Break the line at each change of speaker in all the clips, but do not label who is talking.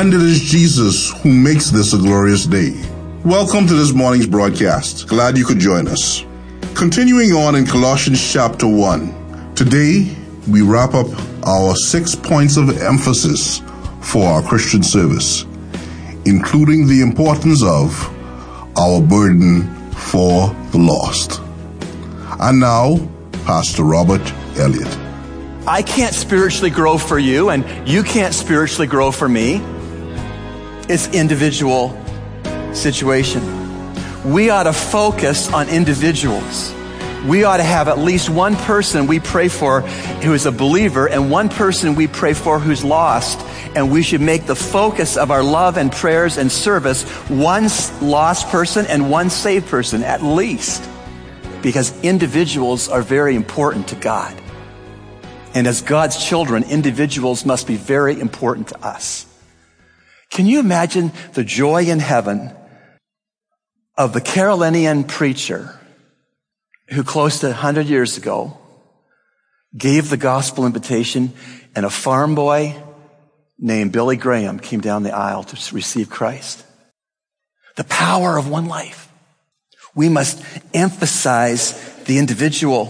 And it is Jesus who makes this a glorious day. Welcome to this morning's broadcast. Glad you could join us. Continuing on in Colossians chapter 1, today we wrap up our six points of emphasis for our Christian service, including the importance of our burden for the lost. And now, Pastor Robert Elliott.
I can't spiritually grow for you, and you can't spiritually grow for me. It's individual situation. We ought to focus on individuals. We ought to have at least one person we pray for who is a believer and one person we pray for who's lost. And we should make the focus of our love and prayers and service one lost person and one saved person at least. Because individuals are very important to God. And as God's children, individuals must be very important to us. Can you imagine the joy in heaven of the Carolinian preacher who close to 100 years ago gave the gospel invitation and a farm boy named Billy Graham came down the aisle to receive Christ? The power of one life. We must emphasize the individual.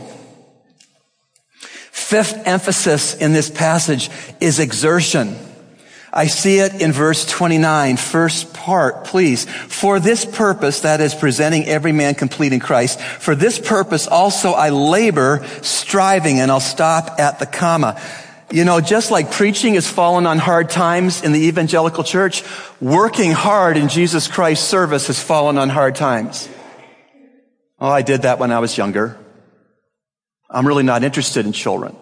Fifth emphasis in this passage is exertion. I see it in verse 29, first part, please. For this purpose, that is presenting every man complete in Christ, for this purpose also I labor, striving, and I'll stop at the comma. You know, just like preaching has fallen on hard times in the evangelical church, working hard in Jesus Christ's service has fallen on hard times. Oh, I did that when I was younger. I'm really not interested in children.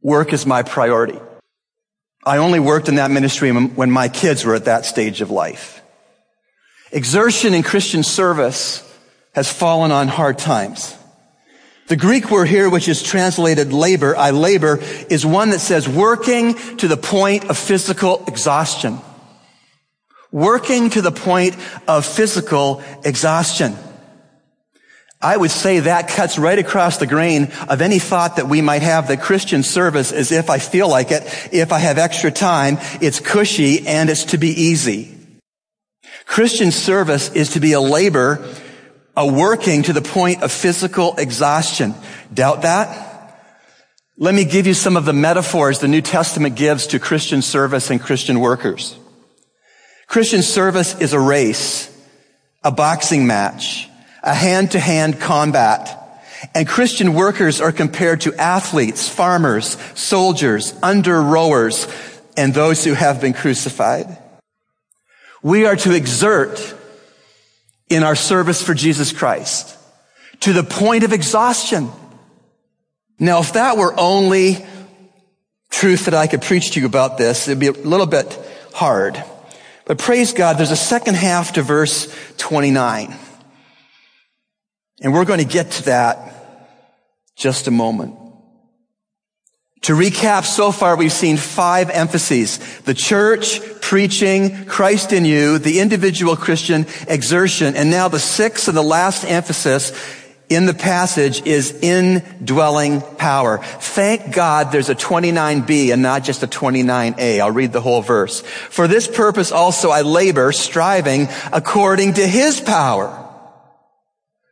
Work is my priority. I only worked in that ministry when my kids were at that stage of life. Exertion in Christian service has fallen on hard times. The Greek word here, which is translated labor, I labor, is one that says working to the point of physical exhaustion. Working to the point of physical exhaustion. I would say that cuts right across the grain of any thought that we might have that Christian service is if I feel like it, if I have extra time, it's cushy and it's to be easy. Christian service is to be a labor, a working to the point of physical exhaustion. Doubt that? Let me give you some of the metaphors the New Testament gives to Christian service and Christian workers. Christian service is a race, a boxing match, a hand-to-hand combat. And Christian workers are compared to athletes, farmers, soldiers, under rowers, and those who have been crucified. We are to exert in our service for Jesus Christ to the point of exhaustion. Now, if that were only truth that I could preach to you about this, it'd be a little bit hard. But praise God, there's a second half to verse 29. And we're going to get to that just a moment. To recap, so far we've seen five emphases. The church, preaching, Christ in you, the individual Christian exertion, and now the sixth and the last emphasis in the passage is indwelling power. Thank God there's a 29b and not just a 29a. I'll read the whole verse. For this purpose also I labor, striving according to his power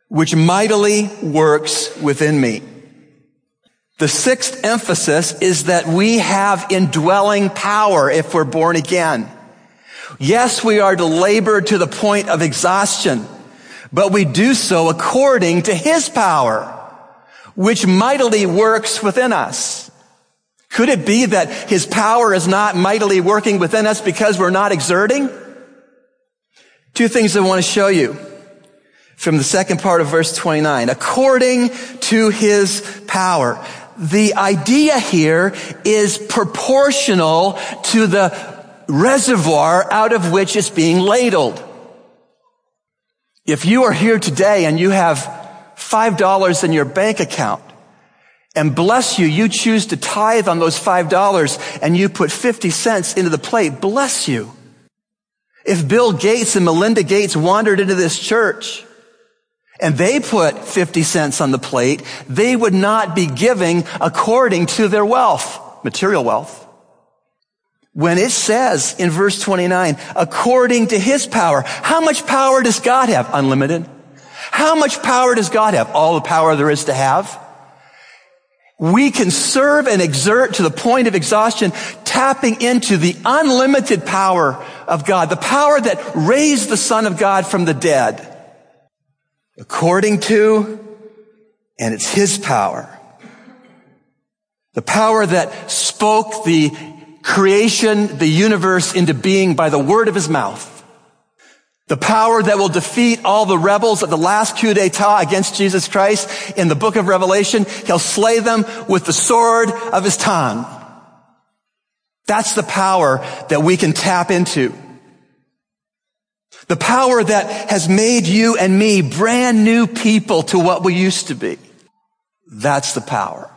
which mightily works within me. The sixth emphasis is that we have indwelling power if we're born again. Yes, we are to labor to the point of exhaustion, but we do so according to His power, which mightily works within us. Could it be that His power is not mightily working within us because we're not exerting? Two things I want to show you from the second part of verse 29. According to his power. The idea here is proportional to the reservoir out of which it's being ladled. If you are here today and you have $5 in your bank account, and bless you, you choose to tithe on those $5 and you put 50 cents into the plate, bless you. If Bill Gates and Melinda Gates wandered into this church and they put 50 cents on the plate, they would not be giving according to their wealth, material wealth. when it says in verse 29, according to his power, how much power does God have? Unlimited. How much power does God have? All the power there is to have. We can serve and exert to the point of exhaustion, tapping into the unlimited power of God, the power that raised the Son of God from the dead. According to, and it's His power. The power that spoke the creation, the universe into being by the word of his mouth. The power that will defeat all the rebels of the last coup d'etat against Jesus Christ in the book of Revelation. He'll slay them with the sword of his tongue. That's the power that we can tap into. The power that has made you and me brand new people to what we used to be. That's the power.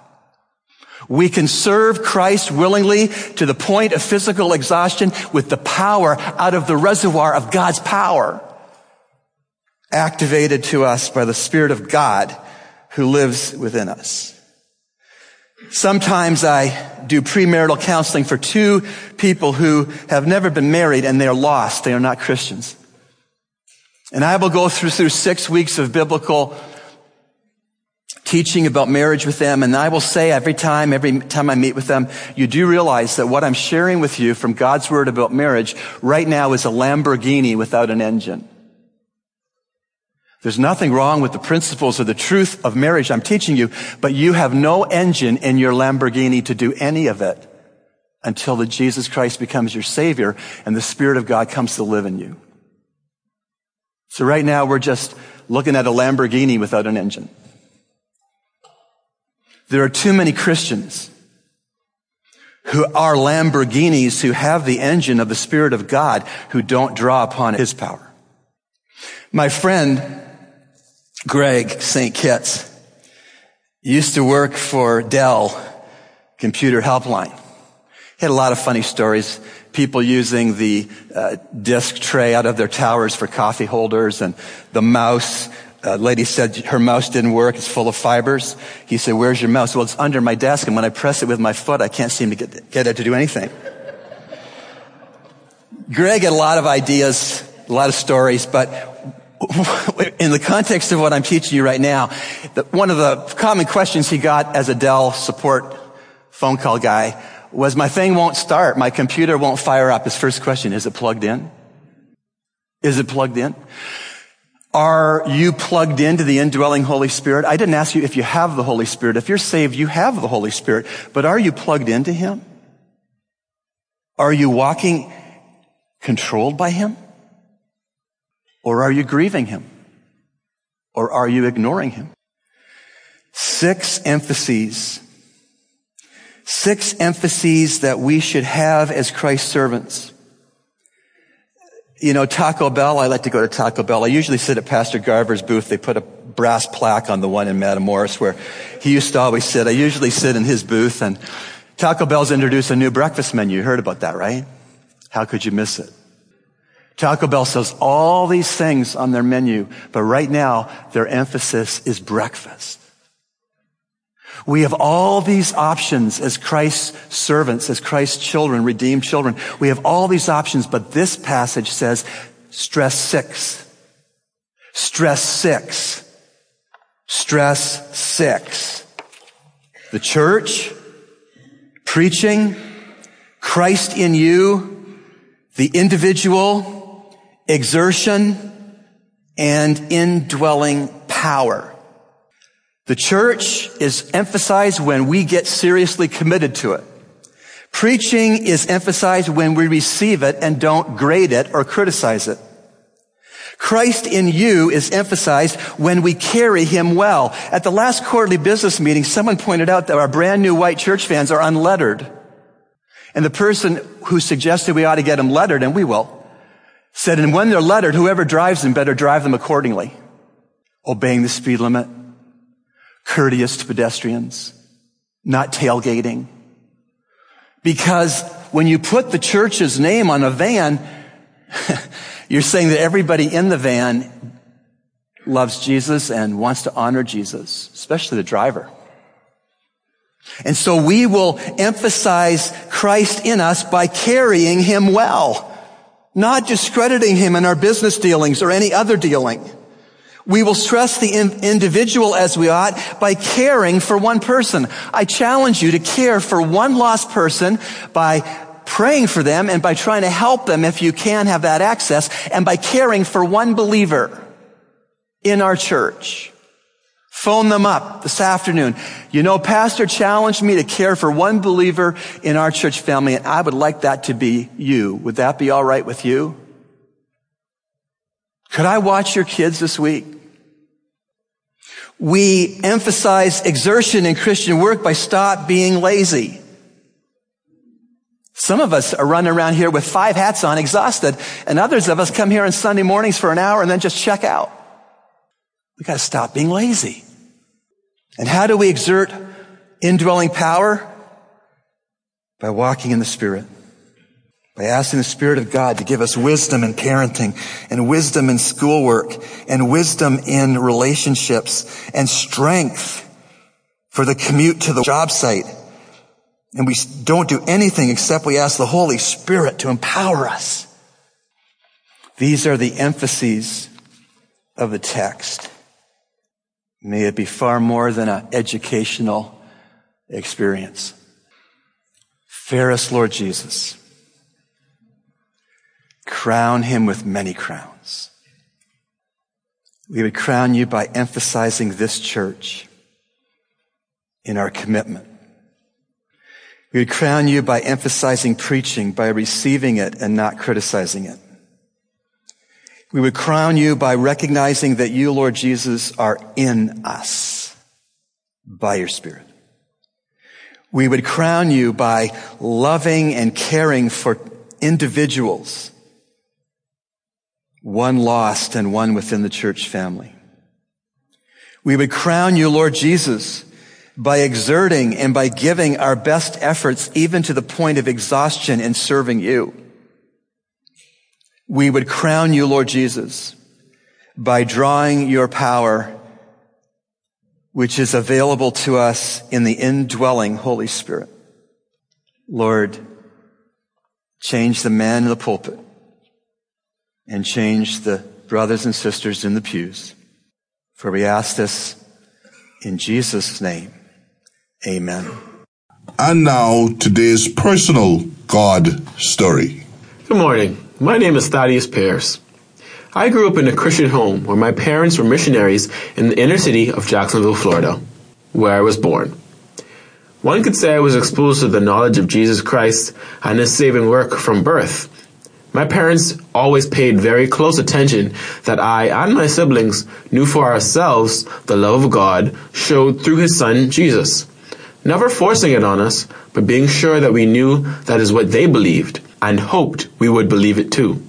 We can serve Christ willingly to the point of physical exhaustion with the power out of the reservoir of God's power activated to us by the Spirit of God who lives within us. Sometimes I do premarital counseling for two people who have never been married and they're lost. They are not Christians. And I will go through, through six weeks of biblical teaching about marriage with them. And I will say every time, every time I meet with them, you do realize that what I'm sharing with you from God's word about marriage right now is a Lamborghini without an engine. There's nothing wrong with the principles or the truth of marriage I'm teaching you, but you have no engine in your Lamborghini to do any of it until the Jesus Christ becomes your savior and the Spirit of God comes to live in you. So right now we're just looking at a Lamborghini without an engine. There are too many Christians who are Lamborghinis who have the engine of the Spirit of God who don't draw upon His power. My friend, Greg St. Kitts, used to work for Dell Computer Helpline. He had a lot of funny stories. People using the uh, disk tray out of their towers for coffee holders and the mouse a lady said her mouse didn't work. It's full of fibers. He said, where's your mouse? Well, it's under my desk. And when I press it with my foot, I can't seem to get, get it to do anything. Greg had a lot of ideas, a lot of stories, but in the context of what I'm teaching you right now, the, one of the common questions he got as a Dell support phone call guy was, my thing won't start. My computer won't fire up. His first question, is it plugged in? Is it plugged in? Are you plugged into the indwelling Holy Spirit? I didn't ask you if you have the Holy Spirit. If you're saved, you have the Holy Spirit. But are you plugged into Him? Are you walking controlled by Him? Or are you grieving Him? Or are you ignoring Him? Six emphases. Six emphases that we should have as Christ's servants. You know, Taco Bell, I like to go to Taco Bell. I usually sit at Pastor Garver's booth. They put a brass plaque on the one in Matamoros where he used to always sit. I usually sit in his booth and Taco Bell's introduced a new breakfast menu. You heard about that, right? How could you miss it? Taco Bell sells all these things on their menu, but right now their emphasis is breakfast. We have all these options as Christ's servants, as Christ's children, redeemed children. We have all these options, but this passage says stress six. Stress six. Stress six. The church, preaching, Christ in you, the individual, exertion, and indwelling power. The church is emphasized when we get seriously committed to it. Preaching is emphasized when we receive it and don't grade it or criticize it. Christ in you is emphasized when we carry him well. At the last quarterly business meeting, someone pointed out that our brand new white church fans are unlettered. And the person who suggested we ought to get them lettered, and we will, said, and when they're lettered, whoever drives them better drive them accordingly. Obeying the speed limit, courteous to pedestrians, not tailgating. Because when you put the church's name on a van, you're saying that everybody in the van loves Jesus and wants to honor Jesus, especially the driver. And so we will emphasize Christ in us by carrying him well, not discrediting him in our business dealings or any other dealing. We will stress the in- individual as we ought by caring for one person. I challenge you to care for one lost person by praying for them and by trying to help them if you can have that access and by caring for one believer in our church. Phone them up this afternoon. You know, pastor challenged me to care for one believer in our church family and I would like that to be you. Would that be all right with you? Could I watch your kids this week? We emphasize exertion in Christian work by stop being lazy. Some of us are running around here with five hats on, exhausted, and others of us come here on Sunday mornings for an hour and then just check out. We gotta stop being lazy. And how do we exert indwelling power? By walking in the Spirit by asking the Spirit of God to give us wisdom in parenting and wisdom in schoolwork and wisdom in relationships and strength for the commute to the job site. And we don't do anything except we ask the Holy Spirit to empower us. These are the emphases of the text. May it be far more than an educational experience. Fairest Lord Jesus crown him with many crowns. We would crown you by emphasizing this church in our commitment. We would crown you by emphasizing preaching, by receiving it and not criticizing it. We would crown you by recognizing that you, Lord Jesus, are in us by your Spirit. We would crown you by loving and caring for individuals one lost and one within the church family. We would crown you, Lord Jesus, by exerting and by giving our best efforts, even to the point of exhaustion in serving you. We would crown you, Lord Jesus, by drawing your power, which is available to us in the indwelling Holy Spirit. Lord, change the man in the pulpit and change the brothers and sisters in the pews. For we ask this in Jesus' name. Amen.
And now today's personal God story.
Good morning. My name is Thaddeus Pearce. I grew up in a Christian home where my parents were missionaries in the inner city of Jacksonville, Florida, where I was born. One could say I was exposed to the knowledge of Jesus Christ and his saving work from birth my parents always paid very close attention that I and my siblings knew for ourselves the love of God showed through his son Jesus. Never forcing it on us, but being sure that we knew that is what they believed and hoped we would believe it too.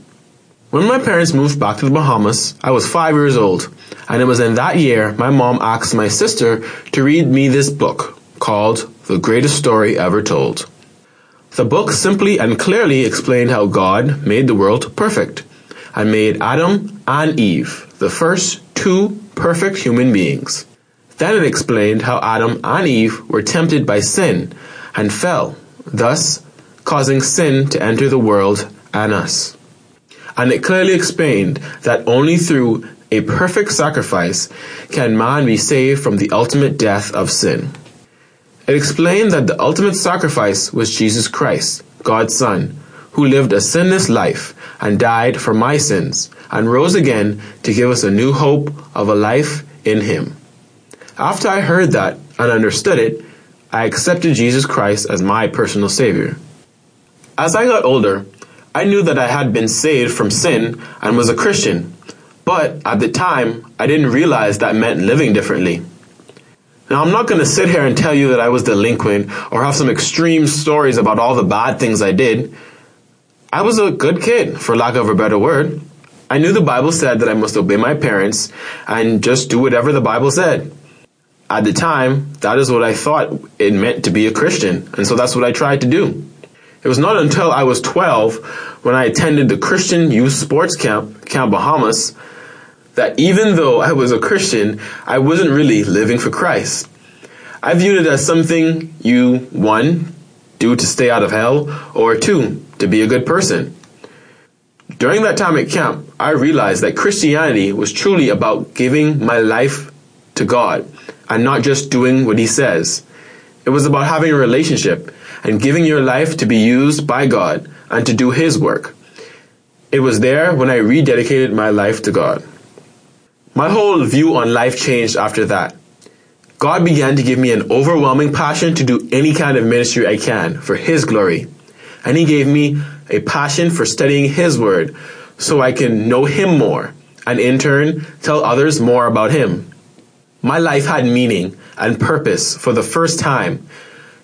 When my parents moved back to the Bahamas, I was five years old, and it was in that year my mom asked my sister to read me this book called The Greatest Story Ever Told. The book simply and clearly explained how God made the world perfect and made Adam and Eve the first two perfect human beings. Then it explained how Adam and Eve were tempted by sin and fell, thus causing sin to enter the world and us. And it clearly explained that only through a perfect sacrifice can man be saved from the ultimate death of sin. It explained that the ultimate sacrifice was Jesus Christ, God's Son, who lived a sinless life and died for my sins and rose again to give us a new hope of a life in Him. After I heard that and understood it, I accepted Jesus Christ as my personal Savior. As I got older, I knew that I had been saved from sin and was a Christian, but at the time, I didn't realize that meant living differently. Now, I'm not going to sit here and tell you that I was delinquent or have some extreme stories about all the bad things I did. I was a good kid, for lack of a better word. I knew the Bible said that I must obey my parents and just do whatever the Bible said. At the time, that is what I thought it meant to be a Christian, and so that's what I tried to do. It was not until I was 12 when I attended the Christian Youth Sports Camp, Camp Bahamas, that even though I was a Christian, I wasn't really living for Christ. I viewed it as something you, one, do to stay out of hell, or two, to be a good person. During that time at camp, I realized that Christianity was truly about giving my life to God and not just doing what He says. It was about having a relationship and giving your life to be used by God and to do His work. It was there when I rededicated my life to God. My whole view on life changed after that. God began to give me an overwhelming passion to do any kind of ministry I can for His glory. And He gave me a passion for studying His Word so I can know Him more and in turn tell others more about Him. My life had meaning and purpose for the first time.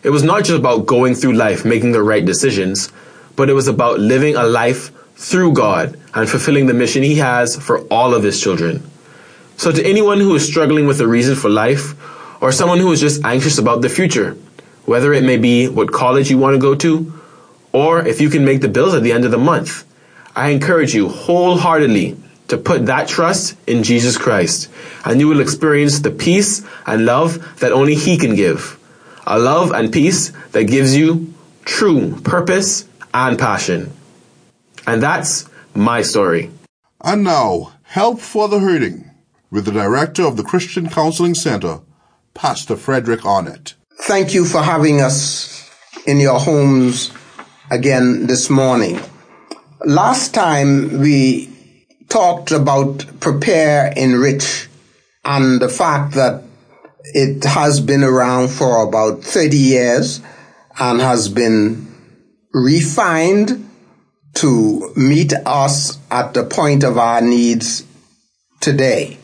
It was not just about going through life making the right decisions, but it was about living a life through God and fulfilling the mission He has for all of His children. So, to anyone who is struggling with a reason for life, or someone who is just anxious about the future, whether it may be what college you want to go to, or if you can make the bills at the end of the month, I encourage you wholeheartedly to put that trust in Jesus Christ, and you will experience the peace and love that only He can give. A love and peace that gives you true purpose and passion. And that's my story.
And now, help for the hurting with the director of the Christian Counseling Center, Pastor Frederick Arnett.
Thank you for having us in your homes again this morning. Last time we talked about prepare, enrich, and the fact that it has been around for about 30 years and has been refined to meet us at the point of our needs today.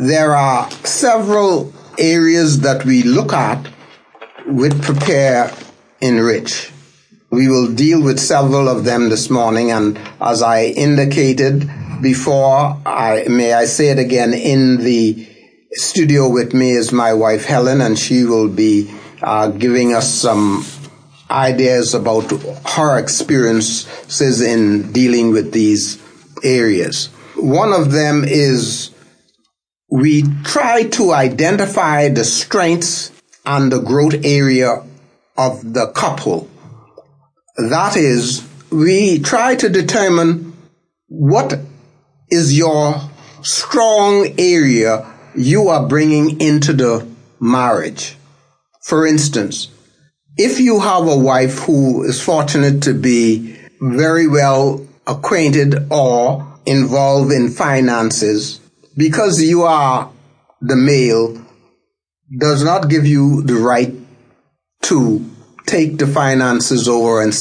There are several areas that we look at with prepare, enrich. We will deal with several of them this morning, and as I indicated before, I, may I say it again, in the studio with me is my wife Helen, and she will be uh, giving us some ideas about her experiences in dealing with these areas. One of them is we try to identify the strengths and the growth area of the couple that is, we try to determine what is your strong area you are bringing into the marriage. For instance, if you have a wife who is fortunate to be very well acquainted or involved in finances, because you are the male does not give you the right to take the finances over and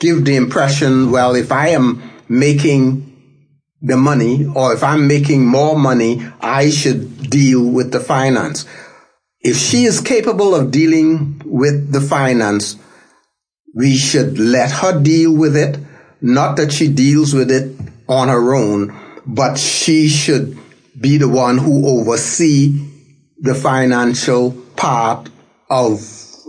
give the impression, well, if I am making the money or if I'm making more money, I should deal with the finance. If she is capable of dealing with the finance, we should let her deal with it. Not that she deals with it on her own, but she should be the one who oversee the financial part of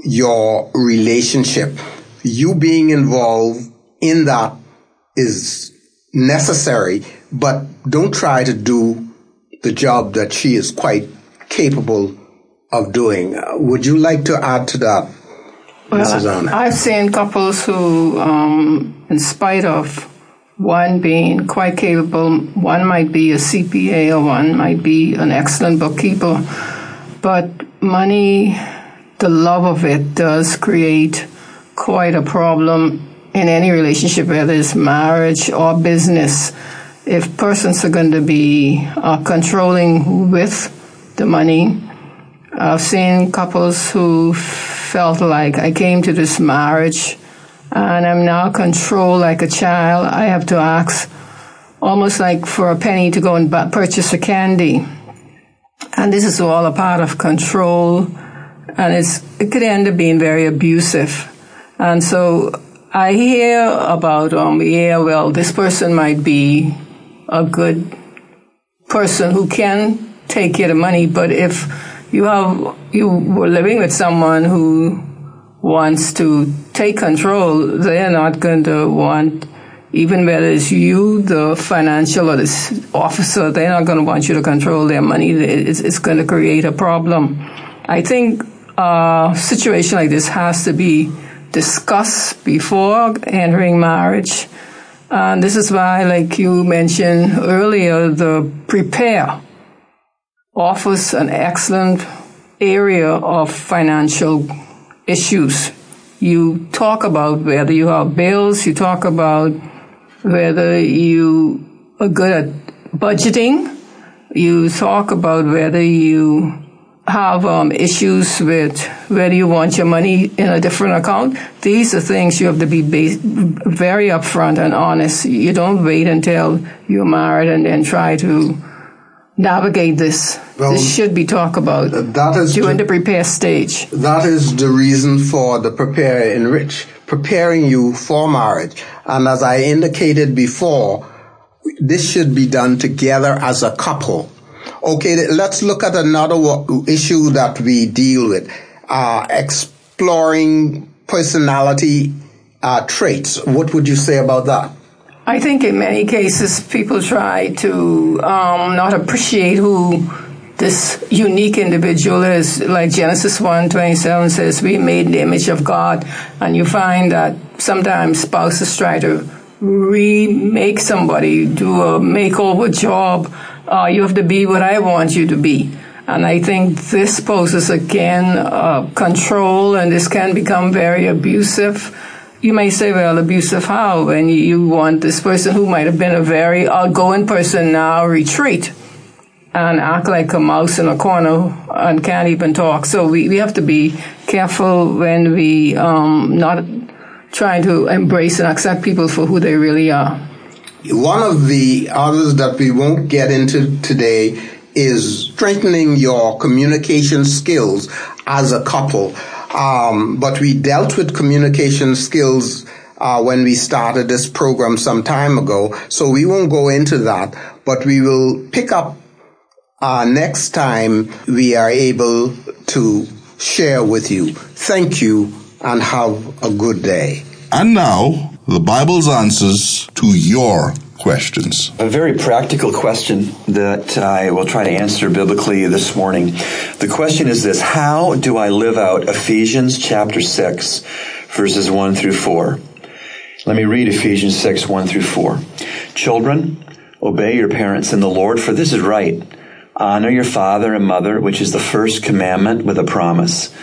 your relationship. You being involved in that is necessary, but don't try to do the job that she is quite capable of doing. Would you like to add to that,
well, Mrs. Arnett? I've seen couples who, um, in spite of one being quite capable, one might be a CPA or one might be an excellent bookkeeper, but money the love of it does create quite a problem in any relationship, whether it's marriage or business. If persons are going to be uh, controlling with the money, I've seen couples who felt like I came to this marriage and I'm now controlled like a child. I have to ask almost like for a penny to go and purchase a candy. And this is all a part of control and it's, it could end up being very abusive. And so I hear about, um, yeah, well, this person might be a good person who can take care of money, but if you have, you were living with someone who wants to take control, they're not going to want, even whether it's you, the financial or the officer, they're not going to want you to control their money. It's, it's going to create a problem. I think a situation like this has to be discussed before entering marriage. And this is why, like you mentioned earlier, the prepare offers an excellent area of financial issues. You talk about whether you have bills, you talk about whether you are good at budgeting, you talk about whether you have um, issues with whether you want your money in a different account. These are things you have to be very upfront and honest. You don't wait until you're married and then try to navigate this. Well, this should be talked about that is during the, the prepare stage.
That is the reason for the prepare enrich, preparing you for marriage. And as I indicated before, this should be done together as a couple Okay, let's look at another issue that we deal with. Uh, exploring personality uh, traits. What would you say about that?
I think in many cases people try to um, not appreciate who this unique individual is. Like Genesis 1 27 says, we made the image of God. And you find that sometimes spouses try to remake somebody, do a makeover job uh, you have to be what I want you to be. And I think this poses again uh, control, and this can become very abusive. You may say, well, abusive how? When you want this person who might have been a very outgoing person now retreat and act like a mouse in a corner and can't even talk. So we, we have to be careful when we um, not trying to embrace and accept people for who they really are.
One of the others that we won't get into today is strengthening your communication skills as a couple. Um, but we dealt with communication skills uh, when we started this program some time ago, so we won't go into that. But we will pick up uh, next time we are able to share with you. Thank you and have a good day.
And now the Bible's answers to your questions.
A very practical question that I will try to answer biblically this morning. The question is this How do I live out Ephesians chapter 6, verses 1 through 4? Let me read Ephesians 6, 1 through 4. Children, obey your parents in the Lord, for this is right. Honor your father and mother, which is the first commandment with a promise,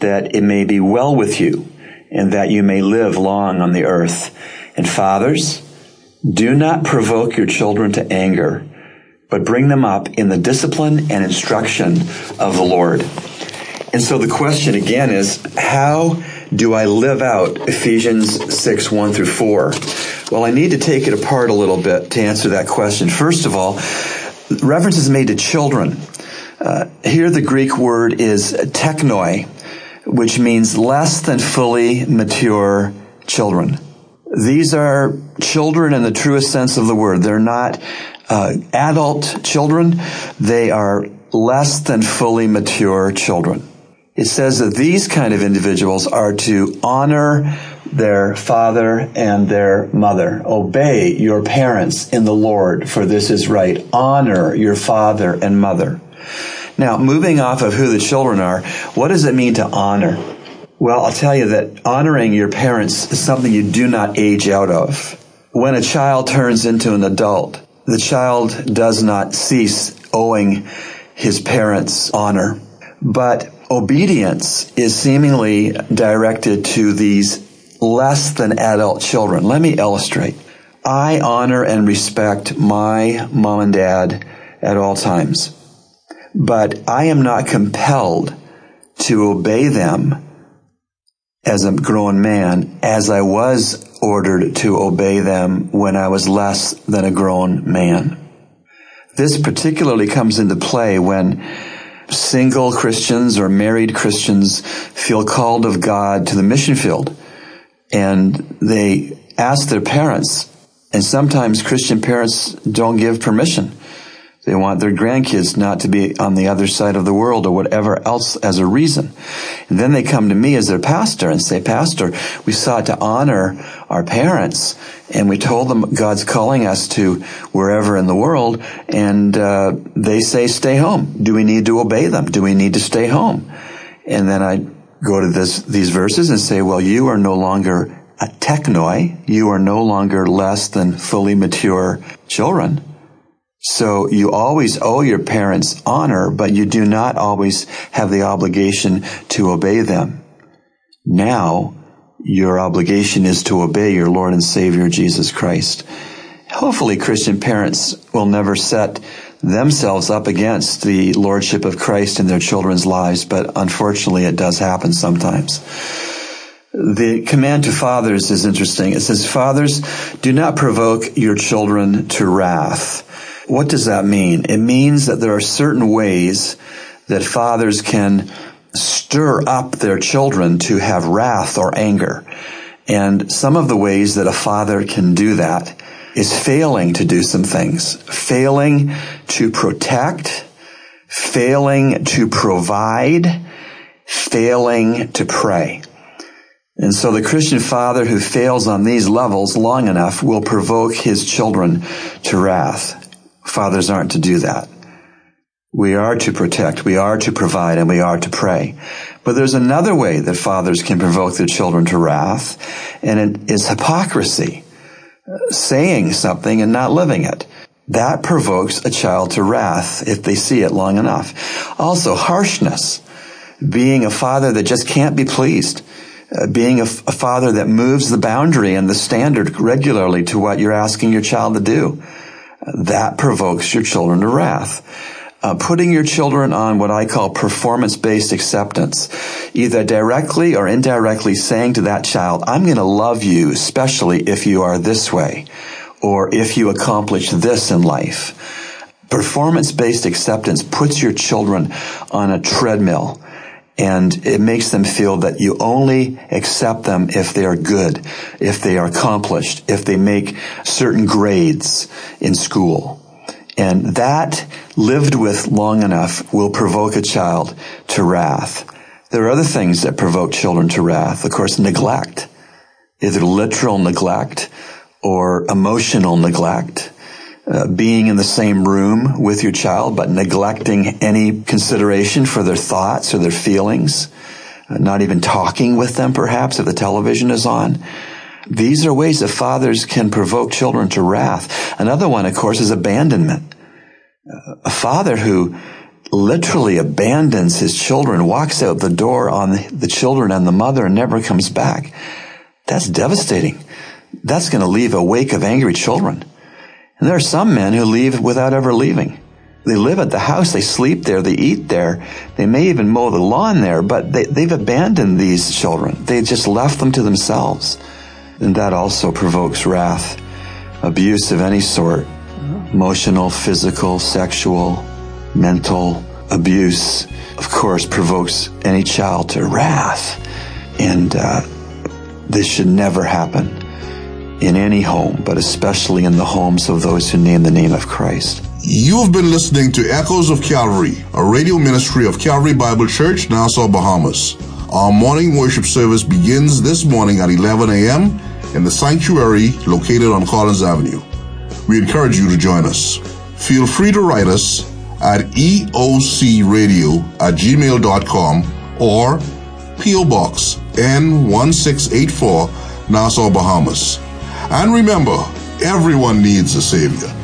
that it may be well with you and that you may live long on the earth. And fathers, do not provoke your children to anger, but bring them up in the discipline and instruction of the Lord. And so the question again is, how do I live out Ephesians 6, 1 through 4? Well, I need to take it apart a little bit to answer that question. First of all, reference is made to children. Uh, here the Greek word is technoi, which means less than fully mature children. These are children in the truest sense of the word. They're not uh, adult children. They are less than fully mature children. It says that these kind of individuals are to honor their father and their mother. Obey your parents in the Lord, for this is right. Honor your father and mother. Now, moving off of who the children are, what does it mean to honor? Well, I'll tell you that honoring your parents is something you do not age out of. When a child turns into an adult, the child does not cease owing his parents honor. But obedience is seemingly directed to these less than adult children. Let me illustrate. I honor and respect my mom and dad at all times but I am not compelled to obey them as a grown man as I was ordered to obey them when I was less than a grown man. This particularly comes into play when single Christians or married Christians feel called of God to the mission field and they ask their parents and sometimes Christian parents don't give permission. They want their grandkids not to be on the other side of the world or whatever else as a reason. And then they come to me as their pastor and say, Pastor, we sought to honor our parents and we told them God's calling us to wherever in the world and uh, they say stay home. Do we need to obey them? Do we need to stay home? And then I go to this, these verses and say, well, you are no longer a technoi. You are no longer less than fully mature children. So you always owe your parents honor, but you do not always have the obligation to obey them. Now, your obligation is to obey your Lord and Savior Jesus Christ. Hopefully Christian parents will never set themselves up against the lordship of Christ in their children's lives, but unfortunately it does happen sometimes. The command to fathers is interesting. It says, fathers, do not provoke your children to wrath. What does that mean? It means that there are certain ways that fathers can stir up their children to have wrath or anger. And some of the ways that a father can do that is failing to do some things, failing to protect, failing to provide, failing to pray. And so the Christian father who fails on these levels long enough will provoke his children to wrath. Fathers aren't to do that. We are to protect, we are to provide, and we are to pray. But there's another way that fathers can provoke their children to wrath, and it is hypocrisy saying something and not living it. That provokes a child to wrath if they see it long enough. Also, harshness. Being a father that just can't be pleased. Uh, being a, a father that moves the boundary and the standard regularly to what you're asking your child to do. That provokes your children to wrath uh, putting your children on what I call performance-based acceptance, either directly or indirectly saying to that child, I'm going to love you, especially if you are this way, or if you accomplish this in life. Performance-based acceptance puts your children on a treadmill and it makes them feel that you only accept them if they are good, if they are accomplished, if they make certain grades in school. And that lived with long enough will provoke a child to wrath. There are other things that provoke children to wrath. Of course, neglect, either literal neglect or emotional neglect. Uh, being in the same room with your child, but neglecting any consideration for their thoughts or their feelings, uh, not even talking with them perhaps if the television is on. These are ways that fathers can provoke children to wrath. Another one, of course, is abandonment. A father who literally abandons his children, walks out the door on the children and the mother and never comes back. That's devastating. That's going to leave a wake of angry children. And there are some men who leave without ever leaving. They live at the house, they sleep there, they eat there, they may even mow the lawn there, but they, they've abandoned these children. They just left them to themselves. And that also provokes wrath, abuse of any sort, emotional, physical, sexual, mental abuse, of course, provokes any child to wrath. And uh, this should never happen in any home, but especially in the homes of those who name the name of Christ.
You have been listening to Echoes of Calvary, a radio ministry of Calvary Bible Church, Nassau, Bahamas. Our morning worship service begins this morning at 11 a.m in the sanctuary located on Collins Avenue. We encourage you to join us. Feel free to write us at eocradio at gmail.com or P.O. Box N1684, Nassau, Bahamas. And remember, everyone needs a Savior.